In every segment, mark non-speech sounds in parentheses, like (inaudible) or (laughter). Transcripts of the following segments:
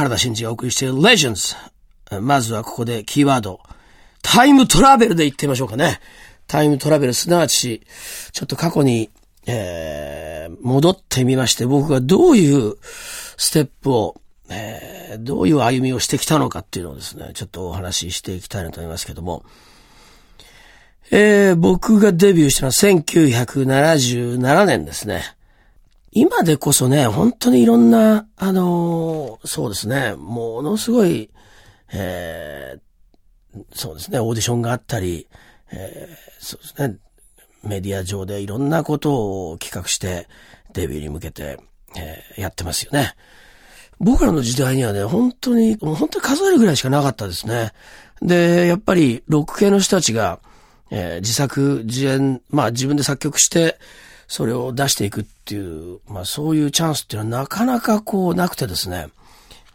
原田真二がお送りしている Legends。まずはここでキーワード。タイムトラベルで言ってみましょうかね。タイムトラベル、すなわち、ちょっと過去に、えー、戻ってみまして、僕がどういうステップを、えー、どういう歩みをしてきたのかっていうのをですね、ちょっとお話ししていきたいなと思いますけども、えー、僕がデビューしたのは1977年ですね。今でこそね、本当にいろんな、あのー、そうですね、ものすごい、えー、そうですね、オーディションがあったり、えー、そうですね、メディア上でいろんなことを企画してデビューに向けて、えー、やってますよね。僕らの時代にはね、本当に、本当に数えるぐらいしかなかったですね。で、やっぱりロック系の人たちが、えー、自作自演、まあ自分で作曲して、それを出していくっていう、まあそういうチャンスっていうのはなかなかこうなくてですね、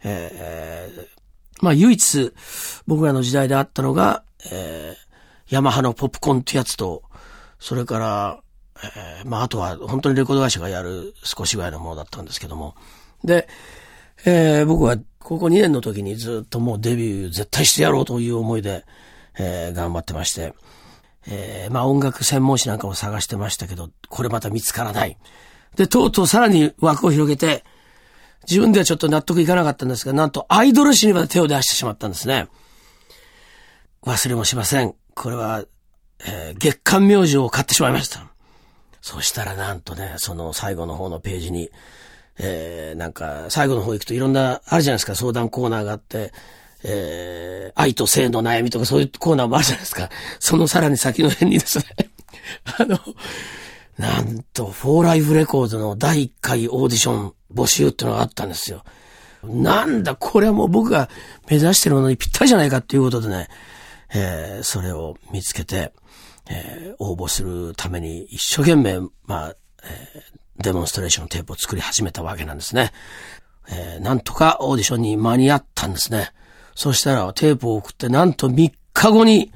えー、まあ唯一僕らの時代であったのが、えー、ヤマハのポップコーンってやつと、それから、えー、まああとは本当にレコード会社がやる少しぐらいのものだったんですけども。で、えー、僕は高校2年の時にずっともうデビュー絶対してやろうという思いで、えー、頑張ってまして、えー、まあ音楽専門誌なんかを探してましたけど、これまた見つからない。で、とうとうさらに枠を広げて、自分ではちょっと納得いかなかったんですが、なんとアイドル誌にまで手を出してしまったんですね。忘れもしません。これは、えー、月刊明星を買ってしまいました。そしたらなんとね、その最後の方のページに、えー、なんか、最後の方行くといろんな、あるじゃないですか、相談コーナーがあって、えー、愛と性の悩みとかそういうコーナーもあるじゃないですか。そのさらに先の辺にですね (laughs) あの、なんと、フォーライフレコードの第1回オーディション募集ってのがあったんですよ。なんだ、これはもう僕が目指してるものにぴったりじゃないかっていうことでね、えー、それを見つけて、えー、応募するために一生懸命、まあ、えー、デモンストレーションテープを作り始めたわけなんですね。えー、なんとかオーディションに間に合ったんですね。そしたらテープを送ってなんと3日後に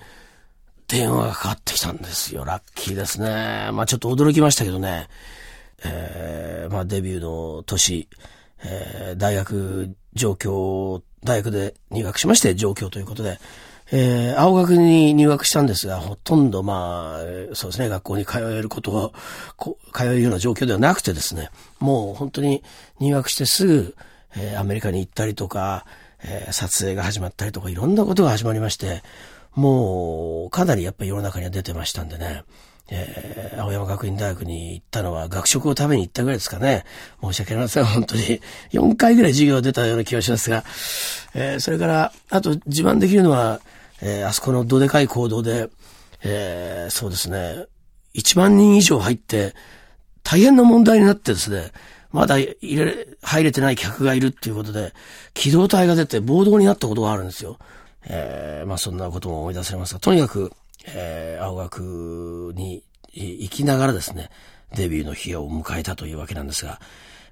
電話がかかってきたんですよ。ラッキーですね。まあちょっと驚きましたけどね。えー、まあデビューの年、えー、大学上京、大学で入学しまして上京ということで、えー、青学に入学したんですが、ほとんどまあ、そうですね、学校に通えることは、通えるような状況ではなくてですね、もう本当に入学してすぐ、えー、アメリカに行ったりとか、えー、撮影が始まったりとかいろんなことが始まりまして、もうかなりやっぱり世の中には出てましたんでね、えー、青山学院大学に行ったのは学食を食べに行ったぐらいですかね。申し訳ありません、本当に。4回ぐらい授業出たような気がしますが、えー、それから、あと自慢できるのは、えー、あそこのどでかい行動で、えー、そうですね、1万人以上入って、大変な問題になってですね、まだ入れ、入れてない客がいるっていうことで、機動隊が出て暴動になったことがあるんですよ。えー、まあそんなことも思い出されますが、とにかく、えー、青学に行きながらですね、デビューの日を迎えたというわけなんですが、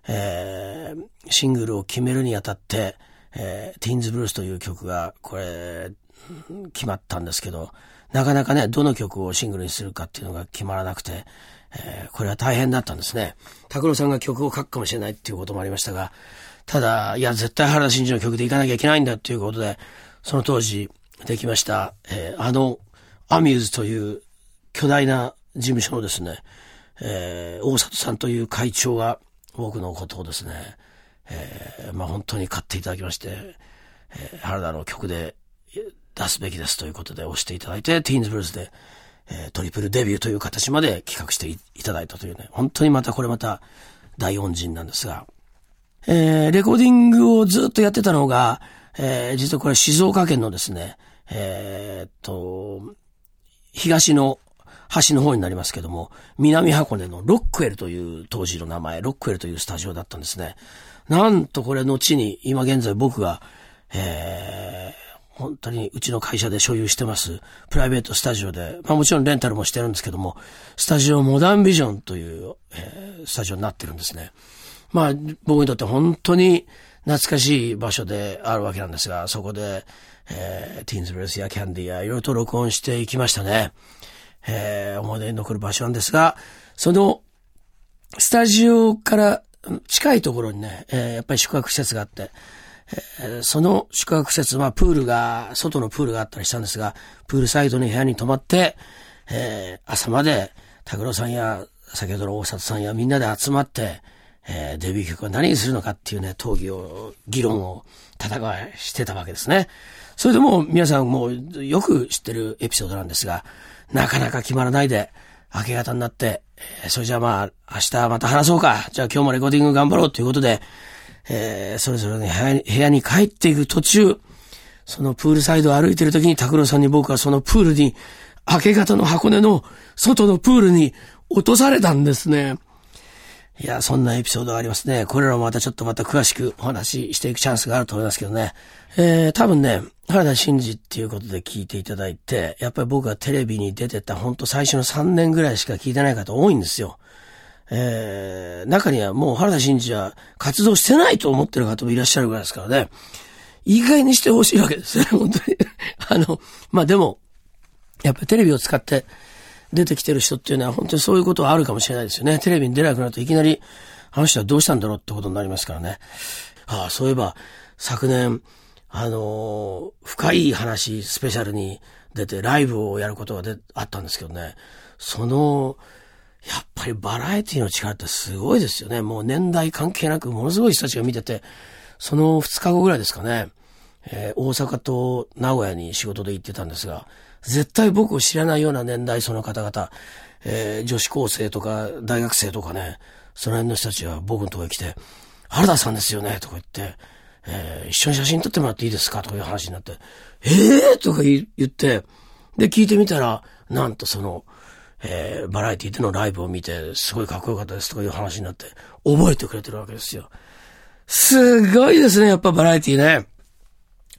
えー、シングルを決めるにあたって、えー、ティーンズブルースという曲が、これ、決まったんですけど、なかなかね、どの曲をシングルにするかっていうのが決まらなくて、えー、これは大変だったんですね。拓郎さんが曲を書くかもしれないっていうこともありましたが、ただ、いや、絶対原田真二の曲でいかなきゃいけないんだっていうことで、その当時できました、えー、あの、アミューズという巨大な事務所のですね、えー、大里さんという会長が僕のことをですね、えー、まあ本当に買っていただきまして、えー、原田の曲で出すべきですということで押していただいて、ティーンズブルースで、えー、トリプルデビューという形まで企画していただいたというね、本当にまたこれまた大恩人なんですが、えー、レコーディングをずっとやってたのが、えー、実はこれ静岡県のですね、えー、っと、東の端の方になりますけども、南箱根のロックウェルという当時の名前、ロックウェルというスタジオだったんですね。なんとこれ後に、今現在僕が、えー、本当にうちの会社で所有してます、プライベートスタジオで、まあもちろんレンタルもしてるんですけども、スタジオモダンビジョンという、えー、スタジオになってるんですね。まあ僕にとって本当に懐かしい場所であるわけなんですが、そこで、えー、ティーンズブレスやキャンディーやいろいろと録音していきましたね。えー、思い出に残る場所なんですが、その、スタジオから近いところにね、えー、やっぱり宿泊施設があって、その宿泊施設、まあ、プールが、外のプールがあったりしたんですが、プールサイドの部屋に泊まって、えー、朝まで、拓郎さんや、先ほどの大里さんやみんなで集まって、えー、デビュー曲は何にするのかっていうね、討議を、議論を、戦いしてたわけですね。それでも皆さんもうよく知ってるエピソードなんですが、なかなか決まらないで、明け方になって、えー、それじゃあまあ、明日また話そうか。じゃあ今日もレコーディング頑張ろうということで、えー、それぞれの部屋に部屋に帰っていく途中、そのプールサイドを歩いてる時に拓郎さんに僕はそのプールに、明け方の箱根の外のプールに落とされたんですね。いや、そんなエピソードがありますね。これらもまたちょっとまた詳しくお話ししていくチャンスがあると思いますけどね。えー、多分ね、原田真二っていうことで聞いていただいて、やっぱり僕がテレビに出てたほんと最初の3年ぐらいしか聞いてない方多いんですよ。えー、中にはもう原田真二は活動してないと思ってる方もいらっしゃるぐらいですからね。意外にしてほしいわけですね、(laughs) 本当に。(laughs) あの、まあでも、やっぱりテレビを使って出てきてる人っていうのは本当にそういうことはあるかもしれないですよね。テレビに出なくなるといきなり、あの人はどうしたんだろうってことになりますからね。ああ、そういえば、昨年、あのー、深い話スペシャルに出てライブをやることがであったんですけどね。その、やっぱりバラエティの力ってすごいですよね。もう年代関係なくものすごい人たちが見てて、その2日後ぐらいですかね。えー、大阪と名古屋に仕事で行ってたんですが、絶対僕を知らないような年代その方々、えー、女子高生とか大学生とかね、その辺の人たちは僕のところに来て、原田さんですよね、とか言って、えー、一緒に写真撮ってもらっていいですか？とかいう話になって、ええー、とか言って、で、聞いてみたら、なんとその、えー、バラエティでのライブを見て、すごいかっこよかったですとかいう話になって、覚えてくれてるわけですよ。すごいですね、やっぱバラエティね。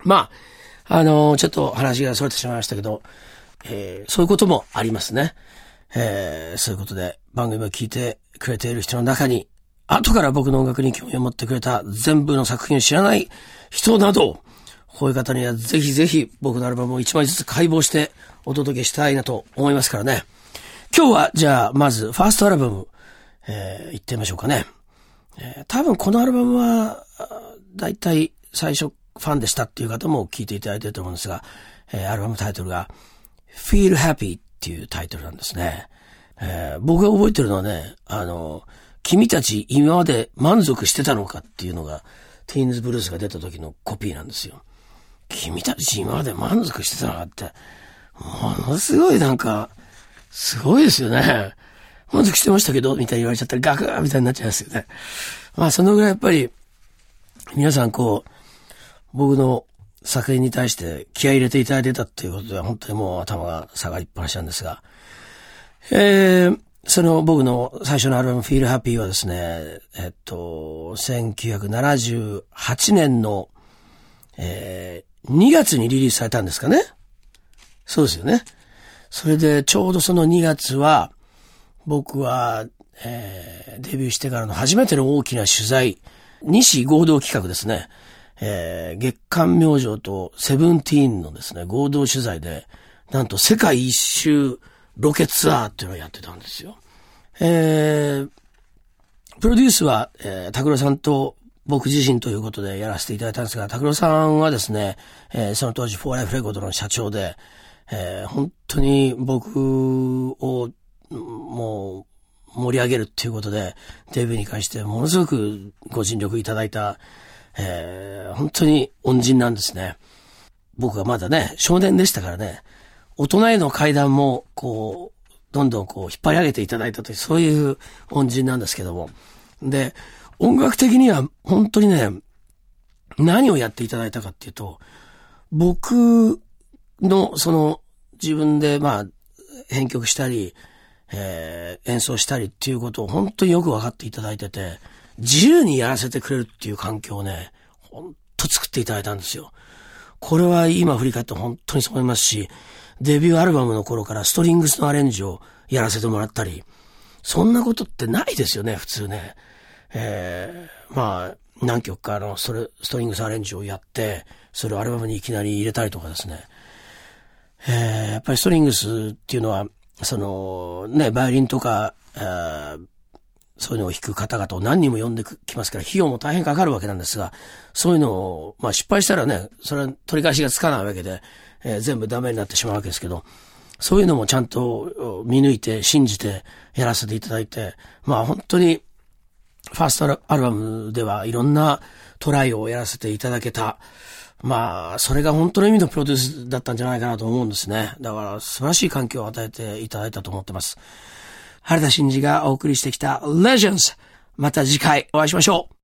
まあ、あのー、ちょっと話が逸れてしまいましたけど、えー、そういうこともありますね。えー、そういうことで番組を聞いてくれている人の中に、後から僕の音楽に興味を持ってくれた全部の作品を知らない人など、こういう方にはぜひぜひ僕のアルバムを一枚ずつ解剖してお届けしたいなと思いますからね。今日はじゃあまずファーストアルバム、えー、行ってみましょうかね。えー、多分このアルバムは、だいたい最初ファンでしたっていう方も聞いていただいてると思うんですが、えー、アルバムタイトルが Feel Happy っていうタイトルなんですね。えー、僕が覚えてるのはね、あの、君たち今まで満足してたのかっていうのが、ティーンズブルースが出た時のコピーなんですよ。君たち今まで満足してたのかって、ものすごいなんか、すごいですよね。満足してましたけど、みたいに言われちゃったらガクーみたいになっちゃいますよね。まあそのぐらいやっぱり、皆さんこう、僕の作品に対して気合い入れていただいてたっていうことで、本当にもう頭が下がりっぱなしなんですが、えー、その僕の最初のアルバム Feel Happy はですね、えっと、1978年の、えー、2月にリリースされたんですかねそうですよね。それでちょうどその2月は、僕は、えー、デビューしてからの初めての大きな取材、西合同企画ですね。えー、月刊明星とセブンティーンのですね、合同取材で、なんと世界一周ロケツアーっていうのをやってたんですよ。えー、プロデュースは、えー、拓郎さんと僕自身ということでやらせていただいたんですが、拓郎さんはですね、えー、その当時フォーライフレコードの社長で、えー、本当に僕をもう盛り上げるっていうことで、デビューに関してものすごくご尽力いただいたえー、本当に恩人なんですね。僕はまだね、少年でしたからね、大人への階段も、こう、どんどんこう、引っ張り上げていただいたという、そういう恩人なんですけども。で、音楽的には本当にね、何をやっていただいたかっていうと、僕の、その、自分で、まあ、編曲したり、えー、演奏したりっていうことを本当によく分かっていただいてて、自由にやらせてくれるっていう環境をね、ほんと作っていただいたんですよ。これは今振り返って本当にそう思いますし、デビューアルバムの頃からストリングスのアレンジをやらせてもらったり、そんなことってないですよね、普通ね。えー、まあ、何曲かのそれ、ストリングスアレンジをやって、それをアルバムにいきなり入れたりとかですね。えー、やっぱりストリングスっていうのは、その、ね、バイオリンとか、そういうのを弾く方々を何人も呼んできますから、費用も大変かかるわけなんですが、そういうのを、まあ失敗したらね、それは取り返しがつかないわけで、えー、全部ダメになってしまうわけですけど、そういうのもちゃんと見抜いて、信じてやらせていただいて、まあ本当に、ファーストアルバムではいろんなトライをやらせていただけた。まあ、それが本当の意味のプロデュースだったんじゃないかなと思うんですね。だから素晴らしい環境を与えていただいたと思ってます。原田真二がお送りしてきた Legends。また次回お会いしましょう。